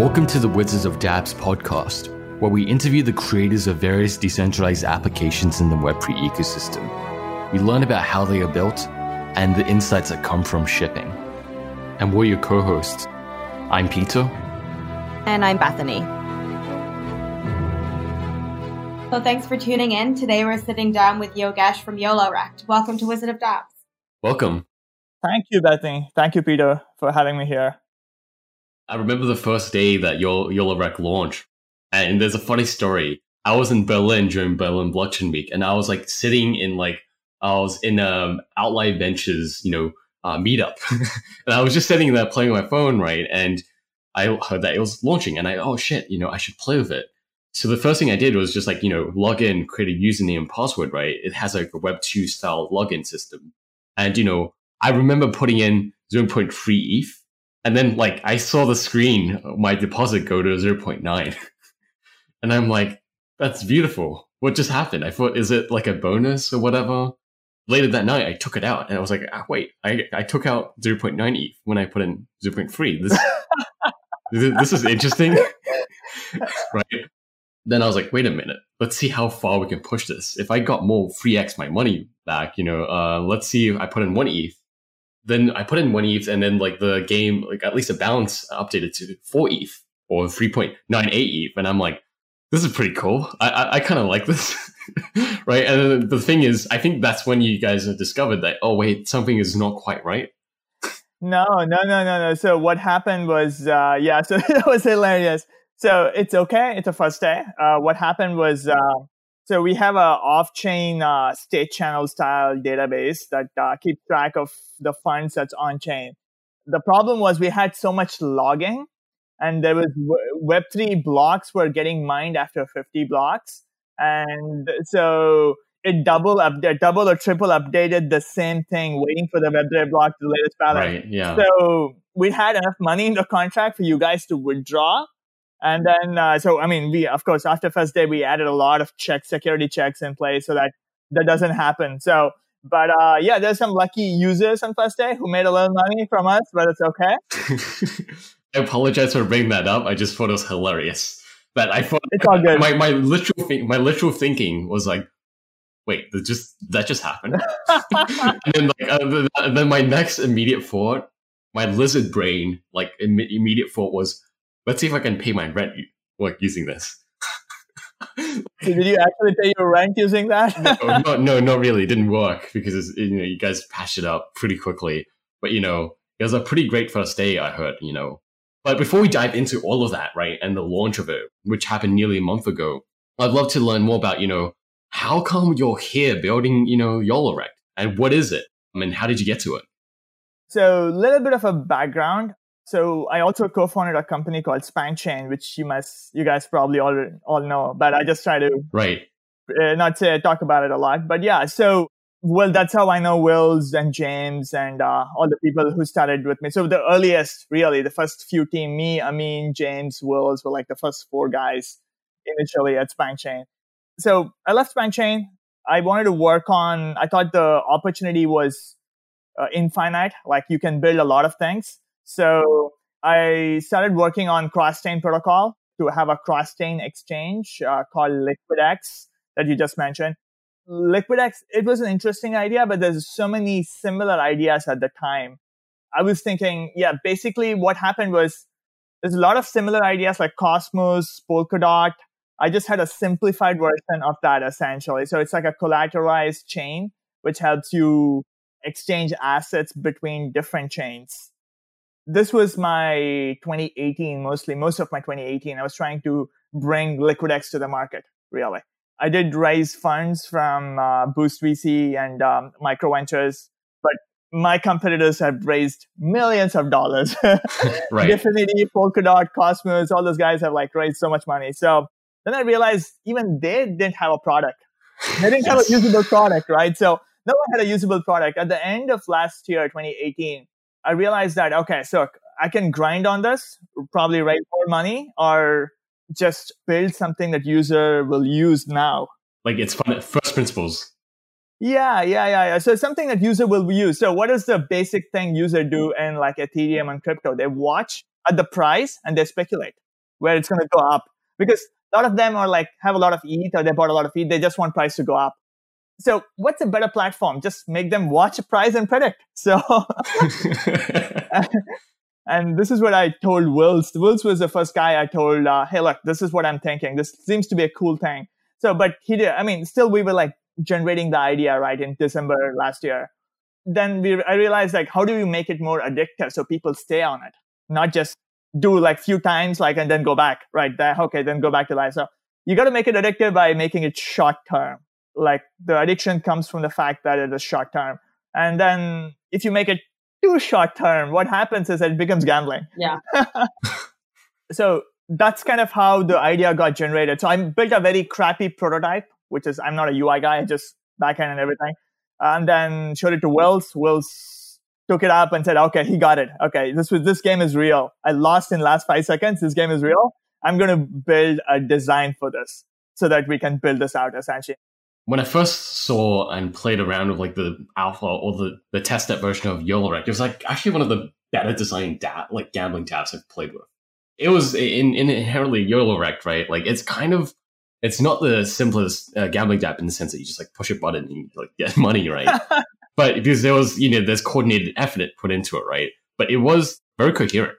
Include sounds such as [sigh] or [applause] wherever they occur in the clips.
Welcome to the Wizards of Dapps podcast, where we interview the creators of various decentralized applications in the Web3 ecosystem. We learn about how they are built and the insights that come from shipping. And we're your co hosts. I'm Peter. And I'm Bethany. So thanks for tuning in. Today we're sitting down with Yogesh from YOLOrekt. Welcome to Wizard of Dapps. Welcome. Thank you, Bethany. Thank you, Peter, for having me here. I remember the first day that YOLOrekt launched, and there's a funny story. I was in Berlin during Berlin Blockchain Week, and I was like sitting in like I was in um Outlier Ventures, you know, uh, meetup, [laughs] and I was just sitting there playing my phone, right? And I heard that it was launching, and I oh shit, you know, I should play with it. So the first thing I did was just like you know log in, create a username and password, right? It has like a Web two style login system, and you know I remember putting in 0.3 ETH and then like I saw the screen, my deposit go to 0.9. [laughs] and I'm like, that's beautiful. What just happened? I thought, is it like a bonus or whatever? Later that night, I took it out and I was like, ah, wait, I, I took out 0.9 ETH when I put in 0.3. This, [laughs] this is interesting. [laughs] right. Then I was like, wait a minute, let's see how far we can push this. If I got more 3x my money back, you know, uh, let's see if I put in one ETH then I put in one ETH and then like the game, like at least the balance updated to four ETH or 3.98 ETH. And I'm like, this is pretty cool. I, I, I kind of like this. [laughs] right. And the thing is, I think that's when you guys have discovered that, oh, wait, something is not quite right. No, no, no, no, no. So what happened was, uh, yeah, [laughs] so it was hilarious. So it's okay. It's a first day. Uh, what happened was, uh, so we have a off-chain uh, state channel style database that uh, keeps track of the funds that's on-chain. The problem was we had so much logging, and there was Web3 blocks were getting mined after 50 blocks, and so it double up, double or triple updated the same thing, waiting for the Web3 block to the latest balance. Right. Yeah. So we had enough money in the contract for you guys to withdraw and then, uh, so I mean, we of course after first day we added a lot of check security checks in place so that that doesn't happen. So, but uh, yeah, there's some lucky users on first day who made a little money from us, but it's okay. [laughs] I apologize for bringing that up. I just thought it was hilarious. But I thought it's all good. My my literal think, my literal thinking was like, wait, that just that just happened. [laughs] and then like uh, then my next immediate thought, my lizard brain, like Im- immediate thought was let's see if I can pay my rent like using this. so [laughs] did you actually pay your rent using that? no, [laughs] no, no, not really. It didn't work because you know you guys patched it up pretty quickly. But you know, it was a pretty great first day. I heard, you know. But before we dive into all of that, right, and the launch of it, which happened nearly a month ago, I'd love to learn more about, you know, how come you're here building, you know, YOLOrekt, and what is it? I mean, how did you get to it? So, a little bit of a background. So I also co-founded a company called SpankChain, which you must, you guys probably all all know. But I just try to right uh, not to talk about it a lot. But yeah, so well, that's how I know Wills and James and uh, all the people who started with me. So the earliest, really, the first few team, me, Amin, James, Wills were like the first four guys initially at SpankChain. So I left SpankChain. I wanted to work on. I thought the opportunity was uh, infinite. Like you can build a lot of things so I started working on cross-chain protocol to have a cross-chain exchange uh, called LiquidX that you just mentioned. LiquidX, it was an interesting idea, but there's so many similar ideas at the time. I was thinking, yeah, basically what happened was there's a lot of similar ideas like Cosmos, Polkadot. I just had a simplified version of that essentially. So it's like a collateralized chain, which helps you exchange assets between different chains this was my 2018 mostly most of my 2018 i was trying to bring liquidx to the market really. I did raise funds from uh, boost vc and um, micro ventures but my competitors have raised millions of dollars. [laughs] [laughs] Right. Dfinity polkadot cosmos all those guys have like raised so much money. So then i realized even they didn't have a product. They didn't yes. have a [laughs] usable product right? So no one had a usable product. At the end of last year 2018 I realized that, okay, so I can grind on this, probably raise more money or just build something that user will use now. Like it's fun, first principles. Yeah, yeah, yeah, yeah. So something that user will use. So what is the basic thing user do in like Ethereum and crypto? They watch at the price and they speculate where it's going to go up because a lot of them are like have a lot of ETH or they bought a lot of ETH. They just want price to go up. So what's a better platform? Just make them watch a price and predict. So, [laughs] [laughs] and this is what I told Wills. Wills was the first guy I told, uh, hey, look, this is what I'm thinking. This seems to be a cool thing. So, but he did, I mean, still we were like generating the idea, right, in December last year. Then we, I realized like, how do we make it more addictive so people stay on it? Not just do like few times, like, and then go back, right? There, okay, then go back to life. So you got to make it addictive by making it short term. Like the addiction comes from the fact that it is short term. And then if you make it too short term, what happens is it becomes gambling. Yeah. [laughs] so that's kind of how the idea got generated. So I built a very crappy prototype, which is I'm not a UI guy, I just backend and everything. And then showed it to Wills. Wills took it up and said, okay, he got it. Okay, this was this game is real. I lost in last five seconds. This game is real. I'm gonna build a design for this so that we can build this out essentially. When I first saw and played around with like the alpha or the, the testnet version of YOLOrekt, it was like actually one of the better designed da- like gambling tabs I've played with it was in, in inherently YOLOrekt, right? Like it's kind of it's not the simplest uh, gambling app in the sense that you just like push a button and you like [laughs] get money, right? [laughs] but because there was you know there's coordinated effort put into it, right? But it was very coherent.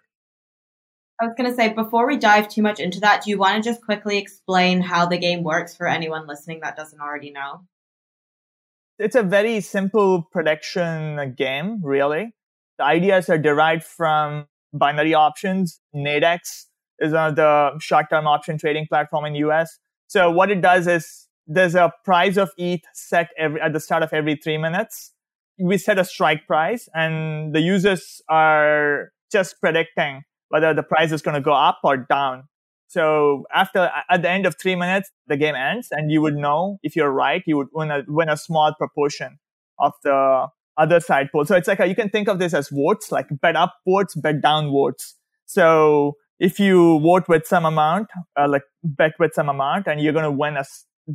I was going to say before we dive too much into that, do you want to just quickly explain how the game works for anyone listening that doesn't already know? It's a very simple prediction game, really. The ideas are derived from binary options. Nadex is one of the short-term option trading platform in the US. So what it does is there's a price of ETH set every, at the start of every three minutes. We set a strike price and the users are just predicting whether the price is going to go up or down. So after, at the end of three minutes, the game ends and you would know if you're right, you would win a, win a small proportion of the other side pool. So it's like a, you can think of this as votes, like bet up votes, bet down votes. So if you vote with some amount, uh, like bet with some amount, and you're going to win a,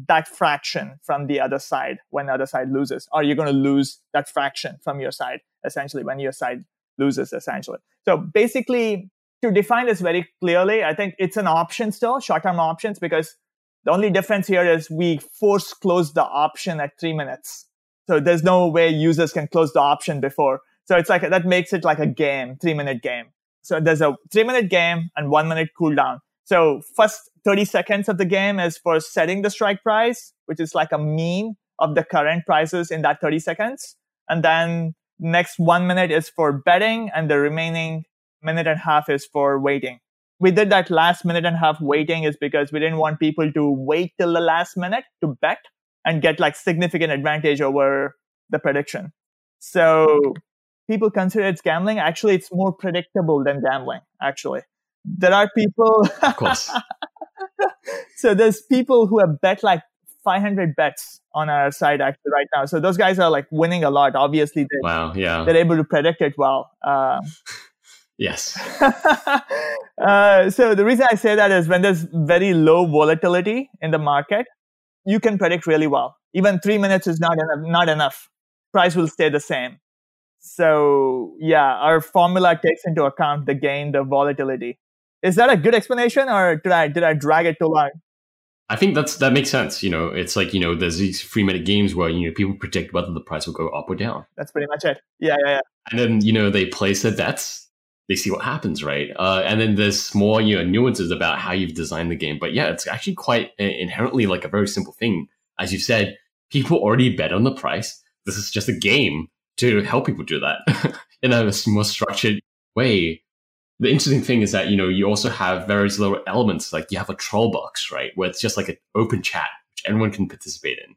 that fraction from the other side when the other side loses, or you're going to lose that fraction from your side essentially when your side loses essentially. So basically, to define this very clearly, I think it's an option still, short-term options, because the only difference here is we force close the option at three minutes. So there's no way users can close the option before. So it's like, that makes it like a game, three minute game. So there's a three minute game and one minute cooldown. So first 30 seconds of the game is for setting the strike price, which is like a mean of the current prices in that 30 seconds. And then next one minute is for betting and the remaining minute and a half is for waiting. We did that last minute and a half waiting is because we didn't want people to wait till the last minute to bet and get like significant advantage over the prediction. So people consider it's gambling. Actually, it's more predictable than gambling. Actually, there are people. Of [laughs] course. so there's people who have bet like 500 bets on our site actually right now. So those guys are like winning a lot. Obviously, they wow, yeah, they're able to predict it well. Uh, yes. [laughs] uh, so the reason I say that is when there's very low volatility in the market, you can predict really well. Even three minutes is not enough. Not enough. Price will stay the same. So yeah, our formula takes into account the gain, the volatility. Is that a good explanation, or did I did I drag it too long? I think that's that makes sense. You know, it's like you know, there's these three minute games where you know people predict whether the price will go up or down. That's pretty much it. Yeah, yeah, yeah. And then you know they place their bets. They see what happens, right? Uh, and then there's more you know nuances about how you've designed the game. But yeah, it's actually quite uh, inherently like a very simple thing. As you said, people already bet on the price. This is just a game to help people do that [laughs] in a more structured way. The interesting thing is that, you know, you also have various little elements, like you have a troll box, right? Where it's just like an open chat, which anyone can participate in.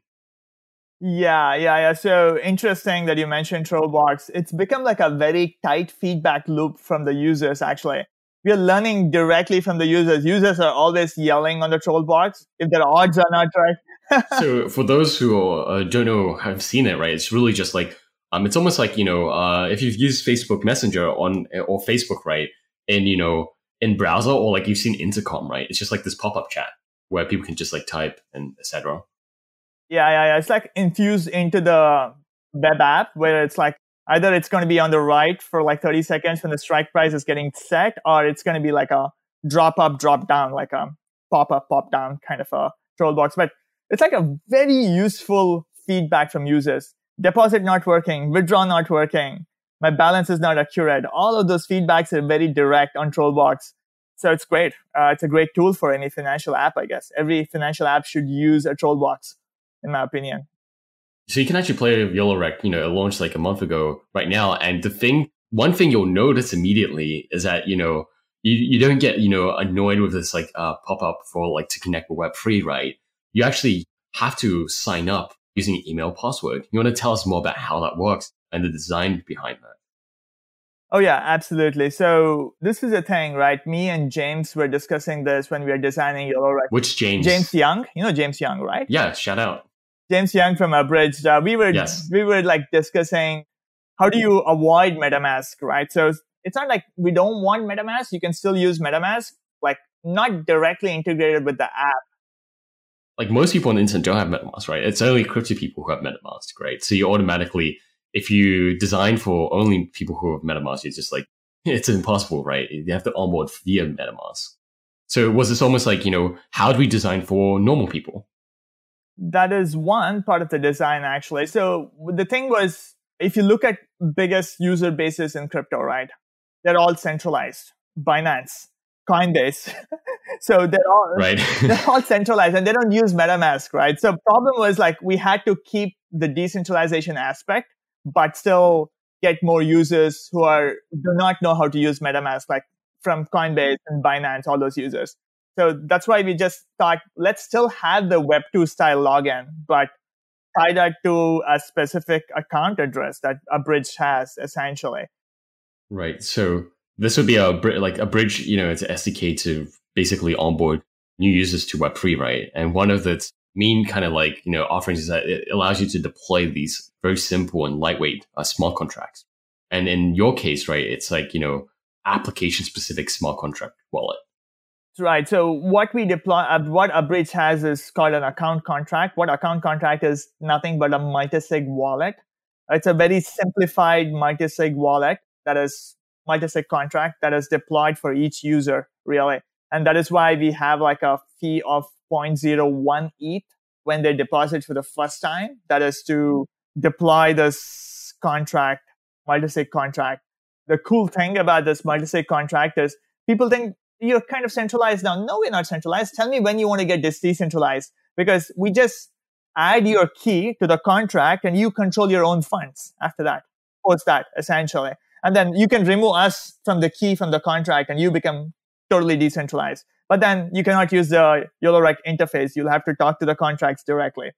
Yeah, yeah, yeah. So interesting that you mentioned Trollbox. It's become like a very tight feedback loop from the users, actually. We are learning directly from the users. Users are always yelling on the Trollbox if their odds are not right. [laughs] so for those who uh, don't know, have seen it, right? It's really just like, um, it's almost like, you know, uh, if you've used Facebook Messenger on, or Facebook, right? And, you know, in browser or like you've seen intercom, right? It's just like this pop-up chat where people can just like type and etc. Yeah, yeah, yeah. It's like infused into the web app where it's like either it's going to be on the right for like 30 seconds when the strike price is getting set, or it's going to be like a drop up, drop down, like a pop up, pop down kind of a troll box. But it's like a very useful feedback from users. Deposit not working, withdraw not working, my balance is not accurate. All of those feedbacks are very direct on Trollbox. So it's great. Uh, it's a great tool for any financial app, I guess. Every financial app should use a Trollbox, in my opinion. So you can actually play YOLOREC, you know, it launched like a month ago right now. And the thing, one thing you'll notice immediately is that, you know, you, you don't get, you know, annoyed with this like uh, pop up for like to connect with Web3, right? You actually have to sign up using email password. You want to tell us more about how that works and the design behind that? Oh yeah, absolutely. So this is a thing, right? Me and James were discussing this when we were designing YOLOREC. Which James? James Young. You know James Young, right? Yeah, shout out. James Young from Abridged. Uh, we were yes. we were like discussing how do you avoid MetaMask, right? So it's not like we don't want MetaMask. You can still use MetaMask, like not directly integrated with the app. Like most people on the internet don't have MetaMask, right? It's only crypto people who have MetaMask, right? So you automatically if you design for only people who have MetaMask, it's just like [laughs] it's impossible, right? You have to onboard via MetaMask. So it was this almost like, you know, how do we design for normal people? That is one part of the design, actually. So the thing was, if you look at biggest user bases in crypto, right? They're all centralized. Binance, Coinbase. [laughs] so they're all right. [laughs] they're all [laughs] centralized and they don't use MetaMask, right? So problem was like we had to keep the decentralization aspect but still get more users who are do not know how to use MetaMask, like from Coinbase and Binance, all those users. So that's why we just thought let's still have the Web2 style login, but tie that to a specific account address that Abridged has essentially. Right. So this would be a like Abridged, you know, it's SDK to basically onboard new users to Web3, right? And one of its main kind of like you know offerings is that it allows you to deploy these very simple and lightweight uh, smart contracts. And in your case, right, it's like you know application specific smart contract wallet. Right. So what we deploy, uh, what Abridged has is called an account contract. What account contract is nothing but a multi-sig wallet. It's a very simplified multi-sig wallet that is multi-sig contract that is deployed for each user, really. And that is why we have like a fee of 0.01 ETH when they deposit for the first time. That is to deploy this contract, multi-sig contract. The cool thing about this multi-sig contract is people think you're kind of centralized now. No, we're not centralized. Tell me when you want to get this decentralized because we just add your key to the contract and you control your own funds after that, post that essentially. And then you can remove us from the key from the contract and you become totally decentralized. But then you cannot use the YOLOREC interface. You'll have to talk to the contracts directly.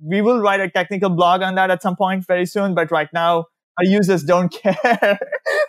We will write a technical blog on that at some point very soon, but right now our users don't care [laughs]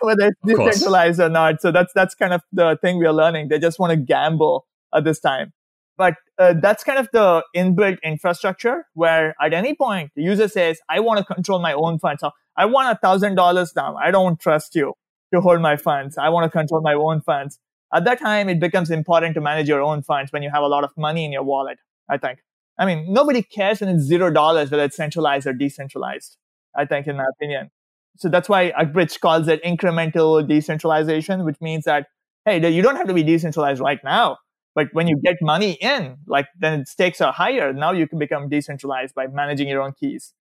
whether it's decentralized or not. So that's that's kind of the thing we are learning. They just want to gamble at this time. But uh, that's kind of the inbuilt infrastructure where at any point the user says, I want to control my own funds. So I want a thousand dollars now. I don't trust you to hold my funds. I want to control my own funds at that time, it becomes important to manage your own funds when you have a lot of money in your wallet, I think. I mean, nobody cares when it's zero dollars, whether it's centralized or decentralized, I think, in my opinion. So that's why Abridged calls it incremental decentralization, which means that, hey, you don't have to be decentralized right now. But when you get money in, like then stakes are higher. Now you can become decentralized by managing your own keys.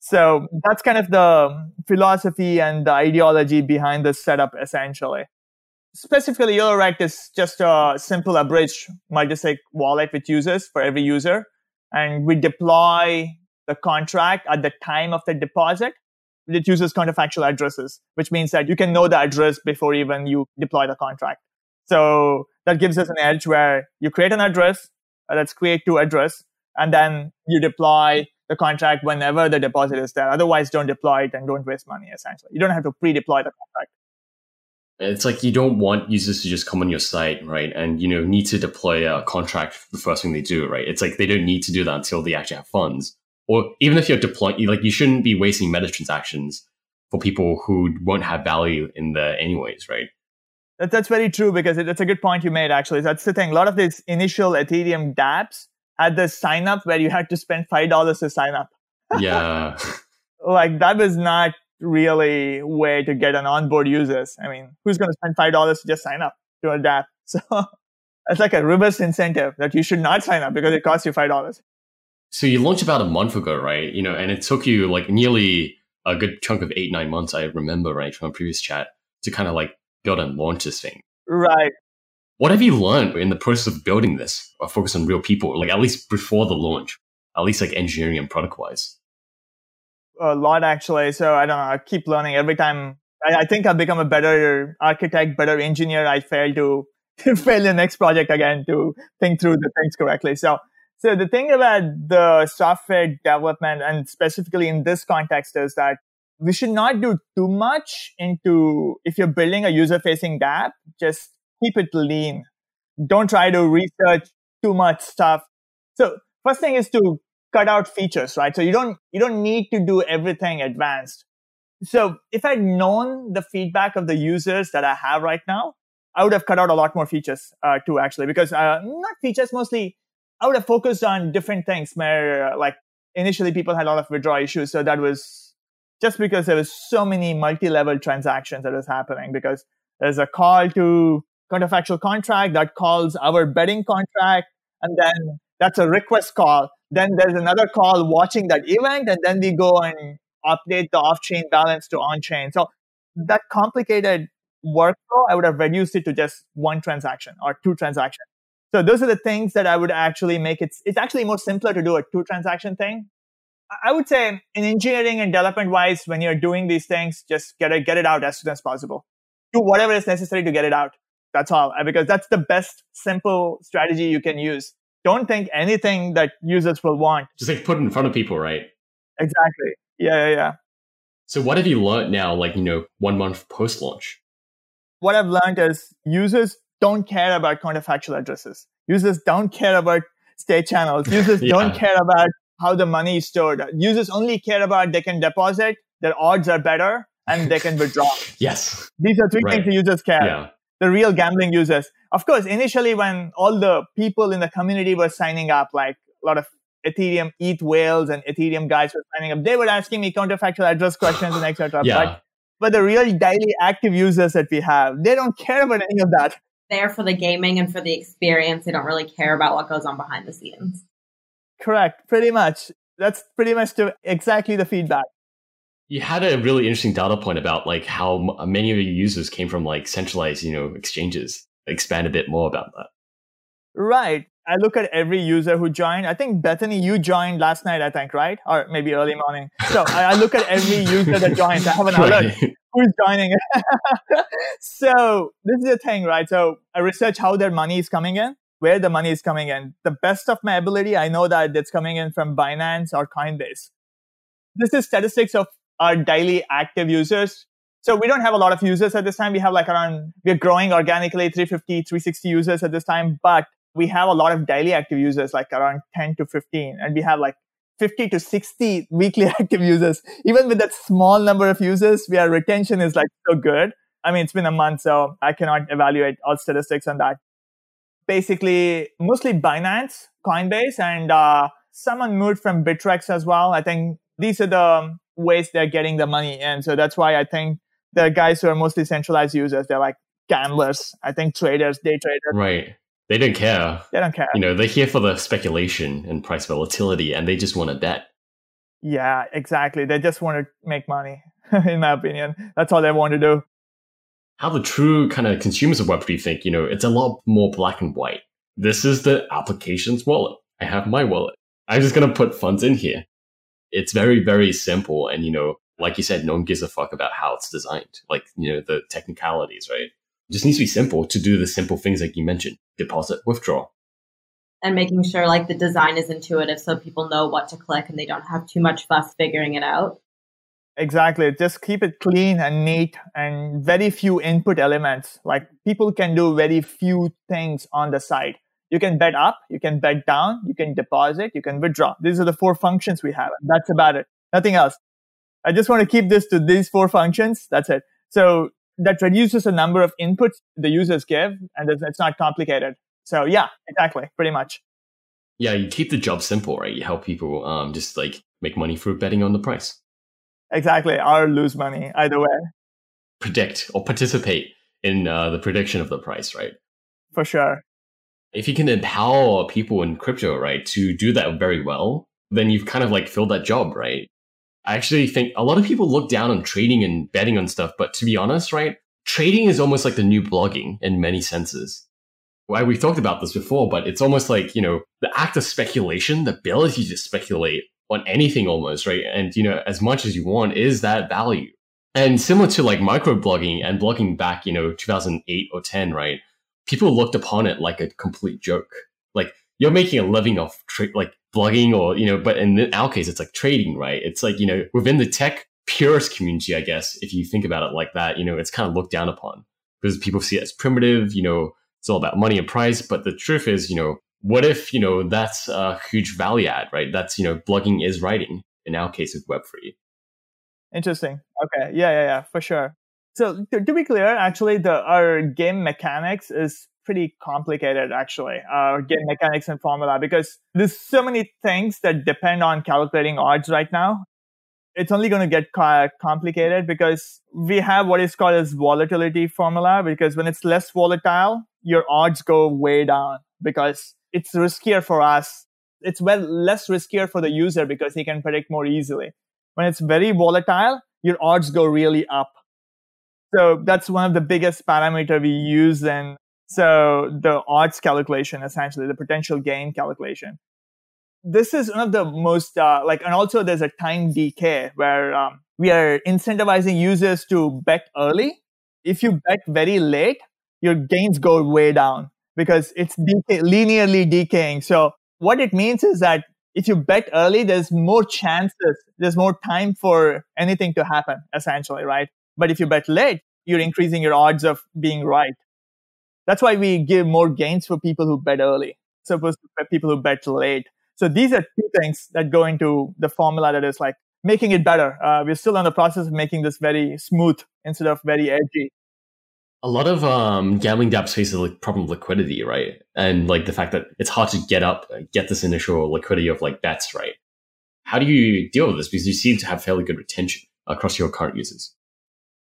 So that's kind of the philosophy and the ideology behind this setup, essentially specifically YOLOREC is just a simple abridged multi-sig wallet with users for every user. And we deploy the contract at the time of the deposit. It uses counterfactual addresses, which means that you can know the address before even you deploy the contract. So that gives us an edge where you create an address, uh, let's create two address, and then you deploy the contract whenever the deposit is there. Otherwise, don't deploy it and don't waste money, essentially. You don't have to pre-deploy the contract it's like you don't want users to just come on your site, right? And you know need to deploy a contract the first thing they do, right? It's like they don't need to do that until they actually have funds. Or even if you're deploying, like you shouldn't be wasting meta transactions for people who won't have value in there anyways, right? That, that's very true because it, it's a good point you made. Actually, that's the thing. A lot of these initial Ethereum DApps had this sign up where you had to spend $5 to sign up. yeah. [laughs] like that was not really way to get an onboard users. I mean, who's going to spend $5 to just sign up to adapt? [laughs] So it's like a reverse incentive that you should not sign up because it costs you $5. So you launched about a month ago, right? You know, and it took you like nearly a good chunk of eight, nine months, I remember, right, from a previous chat to kind of like build and launch this thing. Right. What have you learned in the process of building this or focus on real people, like at least before the launch, at least like engineering and product wise? A lot actually. So I don't know. I keep learning every time. I, I think I've become a better architect, better engineer. I fail to, to [laughs] fail the next project again to think through the things correctly. So, so the thing about the software development and specifically in this context is that we should not do too much into if you're building a user facing app, just keep it lean. Don't try to research too much stuff. So first thing is to cut out features, right? So you don't, you don't need to do everything advanced. So if I'd known the feedback of the users that I have right now, I would have cut out a lot more features uh, too, actually, because uh, not features mostly. I would have focused on different things where, uh, like, initially people had a lot of withdrawal issues. So that was just because there was so many multi-level transactions that was happening because there's a call to counterfactual contract that calls our betting contract, and then that's a request call. Then there's another call watching that event, and then we go and update the off-chain balance to on-chain. So that complicated workflow, I would have reduced it to just one transaction or two transactions. So those are the things that I would actually make it. It's actually more simpler to do a two transaction thing. I would say in engineering and development wise, when you're doing these things, just get it, get it out as soon as possible. Do whatever is necessary to get it out. That's all, because that's the best simple strategy you can use. Don't think anything that users will want. Just like put it in front of people, right? Exactly. Yeah, yeah, yeah. So what have you learned now, like, you know, one month post launch? What I've learned is users don't care about counterfactual addresses. Users don't care about state channels. Users [laughs] yeah. don't care about how the money is stored. Users only care about they can deposit, their odds are better, and they can withdraw. [laughs] yes. These are three right. things the users care. Yeah the real gambling users. Of course, initially when all the people in the community were signing up, like a lot of Ethereum ETH whales and Ethereum guys were signing up, they were asking me counterfactual address questions and etc. [laughs] yeah. But, but the real daily active users that we have, they don't care about any of that. There for the gaming and for the experience. They don't really care about what goes on behind the scenes. Correct. Pretty much. That's pretty much the, exactly the feedback. You had a really interesting data point about like how many of your users came from like centralized, you know, exchanges. Expand a bit more about that. Right. I look at every user who joined. I think Bethany, you joined last night, I think, right? Or maybe early morning. So I, I look at every user that joins. I have an alert. [laughs] Who's joining? [laughs] so this is the thing, right? So I research how their money is coming in, where the money is coming in. The best of my ability, I know that it's coming in from Binance or Coinbase. This is statistics of our daily active users. So we don't have a lot of users at this time. We have like around, we're growing organically 350, 360 users at this time, but we have a lot of daily active users, like around 10 to 15. And we have like 50 to 60 [laughs] weekly active users. Even with that small number of users, we our retention is like so good. I mean, it's been a month, so I cannot evaluate all statistics on that. Basically, mostly Binance, Coinbase, and uh, someone moved from Bittrex as well. I think these are the ways they're getting the money in. So that's why I think the guys who are mostly centralized users, they're like gamblers. I think traders, day traders. Right. They don't care. They don't care. You know, they're here for the speculation and price volatility and they just want to bet. Yeah, exactly. They just want to make money, [laughs] in my opinion. That's all they want to do. How the true kind of consumers of Web3 think, you know, it's a lot more black and white. This is the application's wallet. I have my wallet. I'm just going to put funds in here it's very, very simple. And, you know, like you said, no one gives a fuck about how it's designed, like, you know, the technicalities, right? It just needs to be simple to do the simple things like you mentioned deposit, withdraw. And making sure like the design is intuitive so people know what to click and they don't have too much fuss figuring it out. Exactly. Just keep it clean and neat and very few input elements. Like people can do very few things on the site. You can bet up, you can bet down, you can deposit, you can withdraw. These are the four functions we have. That's about it. Nothing else. I just want to keep this to these four functions. That's it. So that reduces the number of inputs the users give and it's not complicated. So yeah, exactly. Pretty much. Yeah, you keep the job simple, right? You help people um, just like make money through betting on the price. Exactly, or lose money either way. Predict or participate in uh, the prediction of the price, right? For sure. If you can empower people in crypto, right, to do that very well, then you've kind of like filled that job, right? I actually think a lot of people look down on trading and betting on stuff, but to be honest, right, trading is almost like the new blogging in many senses. Why we've talked about this before, but it's almost like, you know, the act of speculation, the ability to speculate on anything almost, right? And, you know, as much as you want is that value. And similar to like microblogging and blogging back, you know, 2008 or 10, right? People looked upon it like a complete joke. Like you're making a living off tra- like blogging or, you know, but in our case, it's like trading, right? It's like, you know, within the tech purist community, I guess, if you think about it like that, you know, it's kind of looked down upon because people see it as primitive, you know, it's all about money and price. But the truth is, you know, what if, you know, that's a huge value add, right? That's, you know, blogging is writing in our case with Web3. Interesting. Okay. Yeah, yeah, yeah, for sure. So to, to be clear, actually, the our game mechanics is pretty complicated. Actually, uh, our game mechanics and formula because there's so many things that depend on calculating odds right now. It's only going to get complicated because we have what is called as volatility formula. Because when it's less volatile, your odds go way down because it's riskier for us. It's well less riskier for the user because he can predict more easily. When it's very volatile, your odds go really up. So that's one of the biggest parameter we use and so the odds calculation, essentially the potential gain calculation. This is one of the most uh, like, and also there's a time decay where um, we are incentivizing users to bet early. If you bet very late, your gains go way down because it's decay, linearly decaying. So what it means is that if you bet early, there's more chances, there's more time for anything to happen, essentially, right? But if you bet late, you're increasing your odds of being right. That's why we give more gains for people who bet early, supposed to people who bet late. So these are two things that go into the formula that is like making it better. Uh, we're still in the process of making this very smooth instead of very edgy a lot of um, gambling dApps face a problem of liquidity, right? And like the fact that it's hard to get up, get this initial liquidity of like bets, right? How do you deal with this? Because you seem to have fairly good retention across your current users.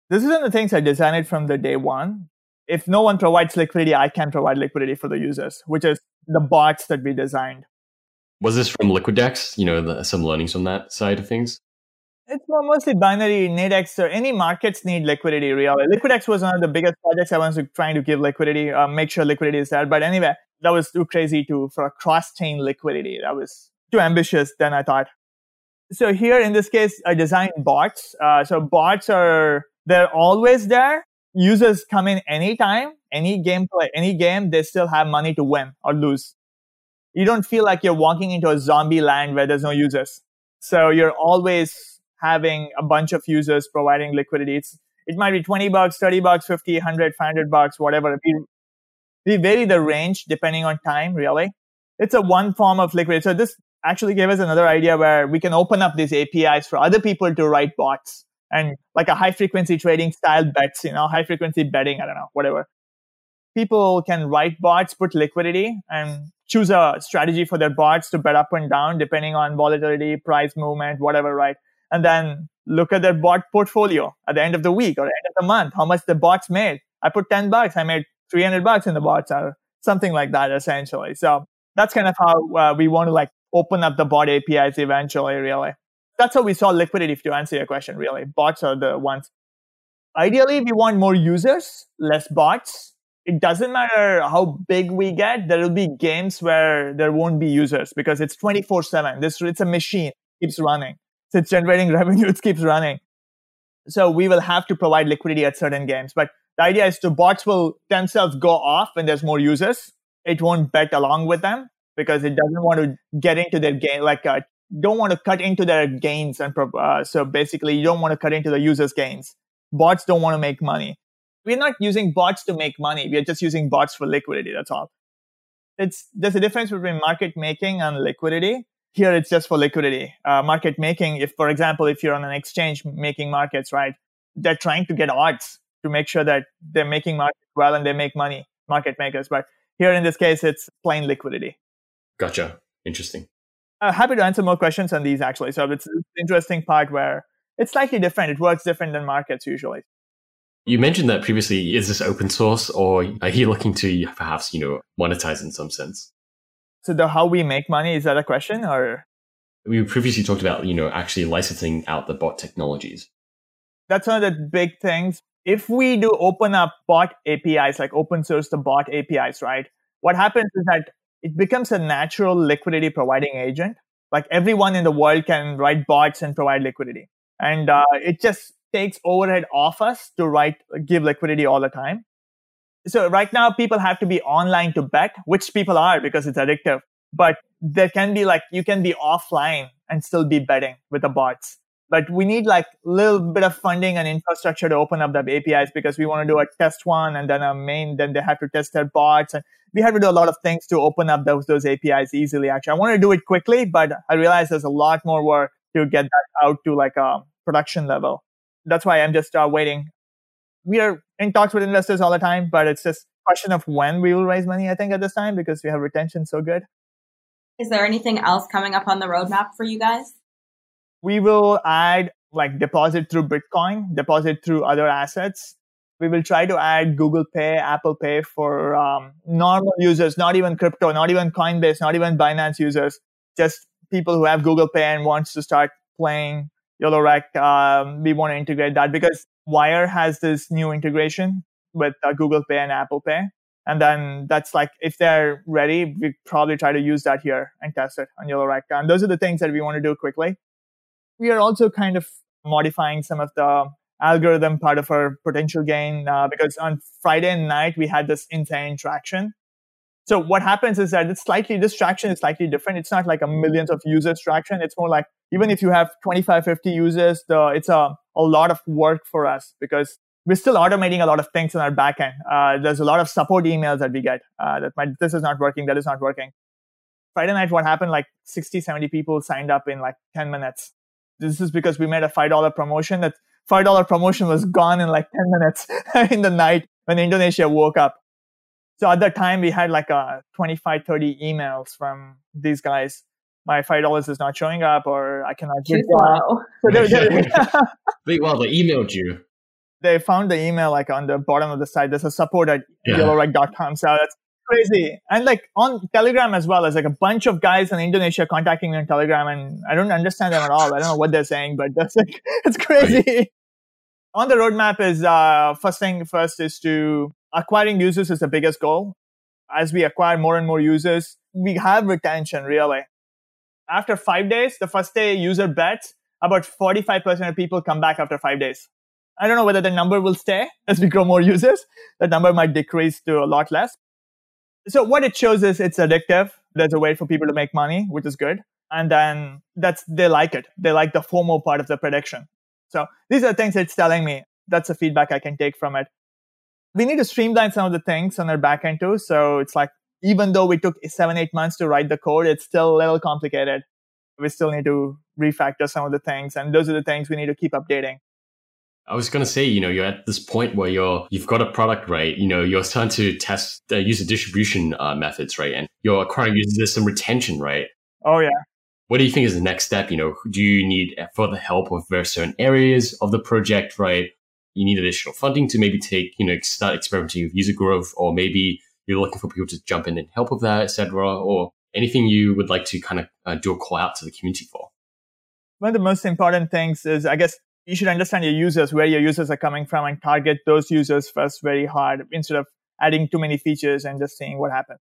This is one of the things I designed from the day one. If no one provides liquidity, I can provide liquidity for the users, which is the bots that we designed. Was this from LiquidX? You know, the, some learnings from that side of things? It's mostly binary, Nadex, or any markets need liquidity, really. LiquidX was one of the biggest projects I was trying to give liquidity, uh, make sure liquidity is there. But anyway, that was too crazy to for a cross-chain liquidity. That was too ambitious than I thought. So here in this case, I designed bots. Uh, so bots are, they're always there. Users come in anytime, any gameplay, any game, they still have money to win or lose. You don't feel like you're walking into a zombie land where there's no users. So you're always having a bunch of users providing liquidity. It's, it might be 20 bucks, 30 bucks, 50, 100, 500 bucks, whatever. We, we vary the range depending on time, really. It's a one form of liquidity. So this actually gave us another idea where we can open up these APIs for other people to write bots and like a high frequency trading style bets, you know, high frequency betting, I don't know, whatever. People can write bots, put liquidity and choose a strategy for their bots to bet up and down depending on volatility, price movement, whatever, right? and then look at their bot portfolio at the end of the week or end of the month, how much the bots made. I put 10 bucks, I made 300 bucks in the bots or something like that, essentially. So that's kind of how uh, we want to like open up the bot APIs eventually, really. That's how we saw liquidity to answer your question, really. Bots are the ones. Ideally, we want more users, less bots. It doesn't matter how big we get. There will be games where there won't be users because it's 24 seven. This, it's a machine, keeps running so it's generating [laughs] revenue, it keeps running. So we will have to provide liquidity at certain games. But the idea is to bots will themselves go off when there's more users. It won't bet along with them because it doesn't want to get into their game like uh, don't want to cut into their gains. And uh, so basically, you don't want to cut into the users' gains. Bots don't want to make money. We're not using bots to make money. We're just using bots for liquidity. That's all. It's there's a difference between market making and liquidity. Here it's just for liquidity. Uh, market making, if for example, if you're on an exchange making markets, right, they're trying to get odds to make sure that they're making markets well and they make money, market makers. But here in this case, it's plain liquidity. Gotcha. Interesting. Uh, happy to answer more questions on these actually. So it's an interesting part where it's slightly different. It works different than markets usually. You mentioned that previously. Is this open source, or are you looking to perhaps you know monetize in some sense? So the how we make money is that a question, or we previously talked about you know actually licensing out the bot technologies. That's one of the big things. If we do open up bot APIs, like open source the bot APIs, right? What happens is that it becomes a natural liquidity providing agent. Like everyone in the world can write bots and provide liquidity, and uh, it just takes overhead off us to write, give liquidity all the time. So right now people have to be online to bet, which people are because it's addictive. But there can be like, you can be offline and still be betting with the bots. But we need like a little bit of funding and infrastructure to open up the APIs because we want to do a test one and then a main, then they have to test their bots. And we have to do a lot of things to open up those, those APIs easily. Actually, I want to do it quickly, but I realize there's a lot more work to get that out to like a production level that's why I'm just uh, waiting. We are in talks with investors all the time, but it's just a question of when we will raise money, I think, at this time because we have retention so good. Is there anything else coming up on the roadmap for you guys? We will add like deposit through Bitcoin, deposit through other assets. We will try to add Google Pay, Apple Pay for um, normal users, not even crypto, not even Coinbase, not even Binance users, just people who have Google Pay and wants to start playing YOLOREC, um, we want to integrate that because Wyre has this new integration with uh, Google Pay and Apple Pay. And then that's like, if they're ready, we probably try to use that here and test it on YOLOREC. And those are the things that we want to do quickly. We are also kind of modifying some of the algorithm part of our potential gain uh, because on Friday night, we had this insane traction. So what happens is that it's slightly, this traction is slightly different. It's not like a millions of users traction. It's more like even if you have 25, 50 users, the, it's a, a lot of work for us because we're still automating a lot of things in our backend. Uh, there's a lot of support emails that we get uh, that might, this is not working, that is not working. Friday night, what happened? Like 60, 70 people signed up in like 10 minutes. This is because we made a $5 promotion. That $5 promotion was gone in like 10 minutes [laughs] in the night when Indonesia woke up. So at that time, we had like a uh, 25, 30 emails from these guys my five dollars is not showing up or I cannot get wow. [laughs] So they're, they're Wait, well, they emailed you. They found the email like on the bottom of the site. There's a support at yeah. yolorec.com. So that's crazy. And like on Telegram as well, there's like a bunch of guys in Indonesia contacting me on Telegram and I don't understand them at all. I don't know what they're saying, but that's like, [laughs] it's crazy. On the roadmap is, uh, first thing first is to acquiring users is the biggest goal. As we acquire more and more users, we have retention really after five days, the first day user bets, about 45% of people come back after five days. I don't know whether the number will stay [laughs] as we grow more users. The number might decrease to a lot less. So what it shows is it's addictive. There's a way for people to make money, which is good. And then that's, they like it. They like the formal part of the prediction. So these are things it's telling me. That's the feedback I can take from it. We need to streamline some of the things on our backend too. So it's like even though we took seven, eight months to write the code, it's still a little complicated. We still need to refactor some of the things. And those are the things we need to keep updating. I was going to say, you know, you're at this point where you're, you've got a product, right? You know, you're starting to test the user distribution uh, methods, right? And you're acquiring users, there's some retention, right? Oh, yeah. What do you think is the next step? You know, do you need further help with very certain areas of the project, right? You need additional funding to maybe take, you know, start experimenting with user growth, or maybe you're looking for people to jump in and help with that, etc., or anything you would like to kind of uh, do a call out to the community for? One of the most important things is, I guess, you should understand your users, where your users are coming from, and target those users first very hard instead of adding too many features and just seeing what happens.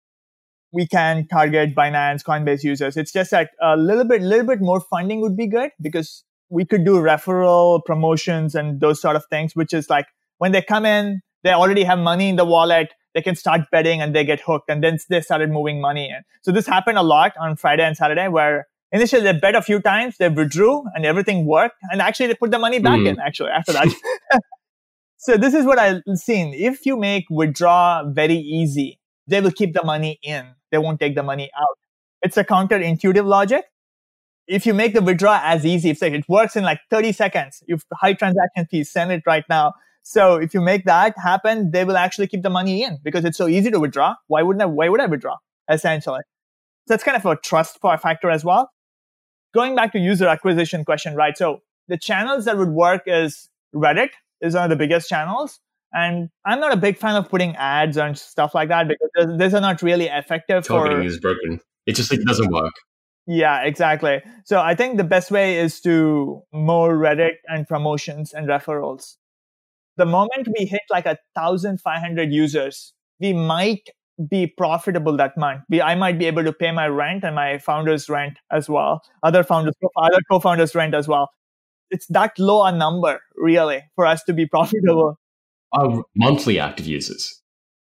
We can target Binance, Coinbase users. It's just that a little bit, little bit more funding would be good because we could do referral promotions and those sort of things, which is like when they come in, they already have money in the wallet they can start betting and they get hooked and then they started moving money in. So this happened a lot on Friday and Saturday where initially they bet a few times, they withdrew and everything worked. And actually they put the money back mm. in actually after that. [laughs] so this is what I've seen. If you make withdraw very easy, they will keep the money in. They won't take the money out. It's a counterintuitive logic. If you make the withdraw as easy, if it works in like 30 seconds, you've high transaction fees, send it right now so if you make that happen, they will actually keep the money in because it's so easy to withdraw. Why wouldn't I, why would I withdraw? Essentially. So that's kind of a trust factor as well. Going back to user acquisition question, right? So the channels that would work is Reddit is one of the biggest channels. And I'm not a big fan of putting ads and stuff like that because these are not really effective. Targeting for, is broken. It just doesn't work. Yeah, exactly. So I think the best way is to more Reddit and promotions and referrals. The moment we hit like a thousand five hundred users, we might be profitable that month. We, I might be able to pay my rent and my founder's rent as well. Other founders, other co-founders' rent as well. It's that low a number really for us to be profitable. Our monthly active users.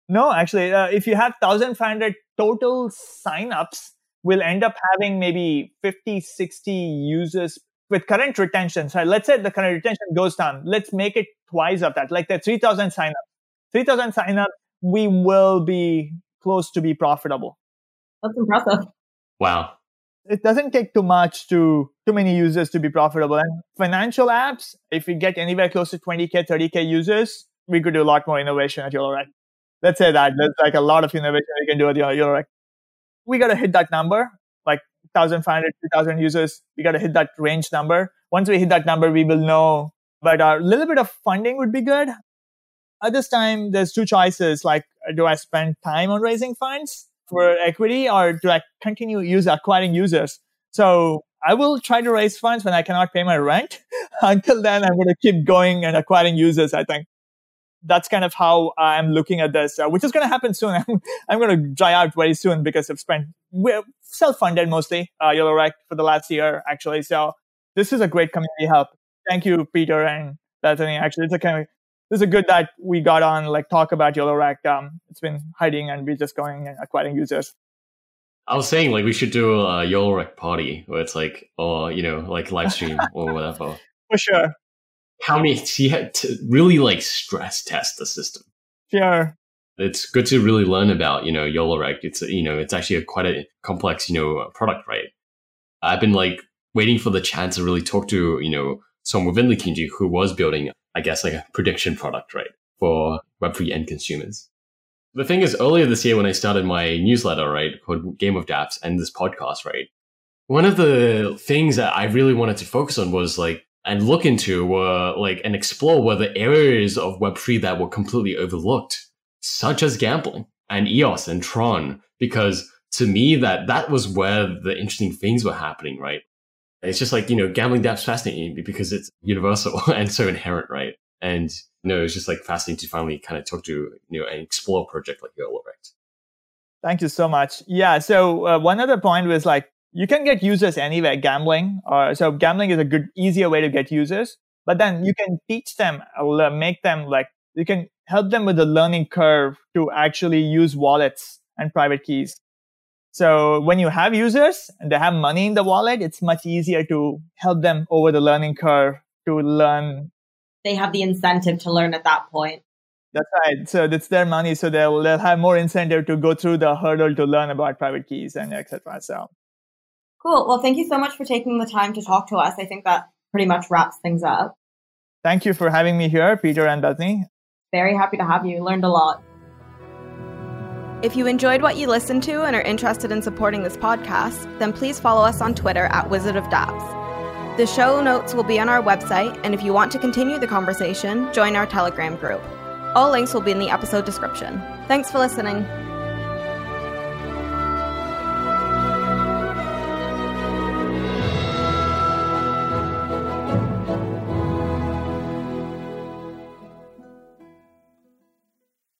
No, actually, uh, if you have 1,500 total signups, we'll end up having maybe 50, 60 users with current retention. So let's say the current retention goes down. Let's make it twice of that, like the 3,000 signups. 3,000 signups, we will be close to be profitable. That's impressive. Wow. It doesn't take too much to too many users to be profitable. And financial apps, if we get anywhere close to 20k, 30k users, we could do a lot more innovation at YOLOrekt. Let's say that there's like a lot of innovation we can do at YOLOrekt. We got to hit that number, like 1,500, 2,000 users. We got to hit that range number. Once we hit that number, we will know. But a little bit of funding would be good. At this time, there's two choices. Like, do I spend time on raising funds for equity or do I continue use acquiring users? So I will try to raise funds when I cannot pay my rent. [laughs] Until then, I'm going to keep going and acquiring users, I think that's kind of how I'm looking at this, uh, which is going to happen soon. [laughs] I'm, I'm going to dry out very soon because I've spent self-funded mostly uh, YOLOrekt for the last year, actually. So this is a great community help. Thank you, Peter and Bethany. Actually, it's a kind of this is good that we got on like talk about YOLOrekt. Um, it's been hiding and we're just going and acquiring users. I was saying like we should do a YOLOrekt party where it's like, or you know, like live stream [laughs] or whatever. For sure how many he had to really like stress test the system. Sure. It's good to really learn about, you know, YOLOrekt. It's, you know, it's actually a quite a complex, you know, product, right? I've been like waiting for the chance to really talk to, you know, someone within the community who was building, I guess, like a prediction product, right? For Web3 end consumers. The thing is, earlier this year when I started my newsletter, right, called Game of Dapps and this podcast, right, one of the things that I really wanted to focus on was like and look into were like and explore were the areas of Web3 that were completely overlooked, such as gambling and EOS and Tron, because to me that that was where the interesting things were happening, right? It's just like, you know, gambling that's fascinating because it's universal [laughs] and so inherent, right? And you know, it's just like fascinating to finally kind of talk to, you know, and explore a project like YOLOrekt. Thank you so much. Yeah. So uh, one other point was like you can get users anywhere gambling or so gambling is a good easier way to get users but then you can teach them uh, make them like you can help them with the learning curve to actually use wallets and private keys so when you have users and they have money in the wallet it's much easier to help them over the learning curve to learn they have the incentive to learn at that point that's right. So it's their money, so they'll they'll have more incentive to go through the hurdle to learn about private keys and etc. So Cool. Well, thank you so much for taking the time to talk to us. I think that pretty much wraps things up. Thank you for having me here, Peter and Bethany. Very happy to have you. Learned a lot. If you enjoyed what you listened to and are interested in supporting this podcast, then please follow us on Twitter at Wizard of Dapps. The show notes will be on our website, and if you want to continue the conversation, join our Telegram group. All links will be in the episode description. Thanks for listening.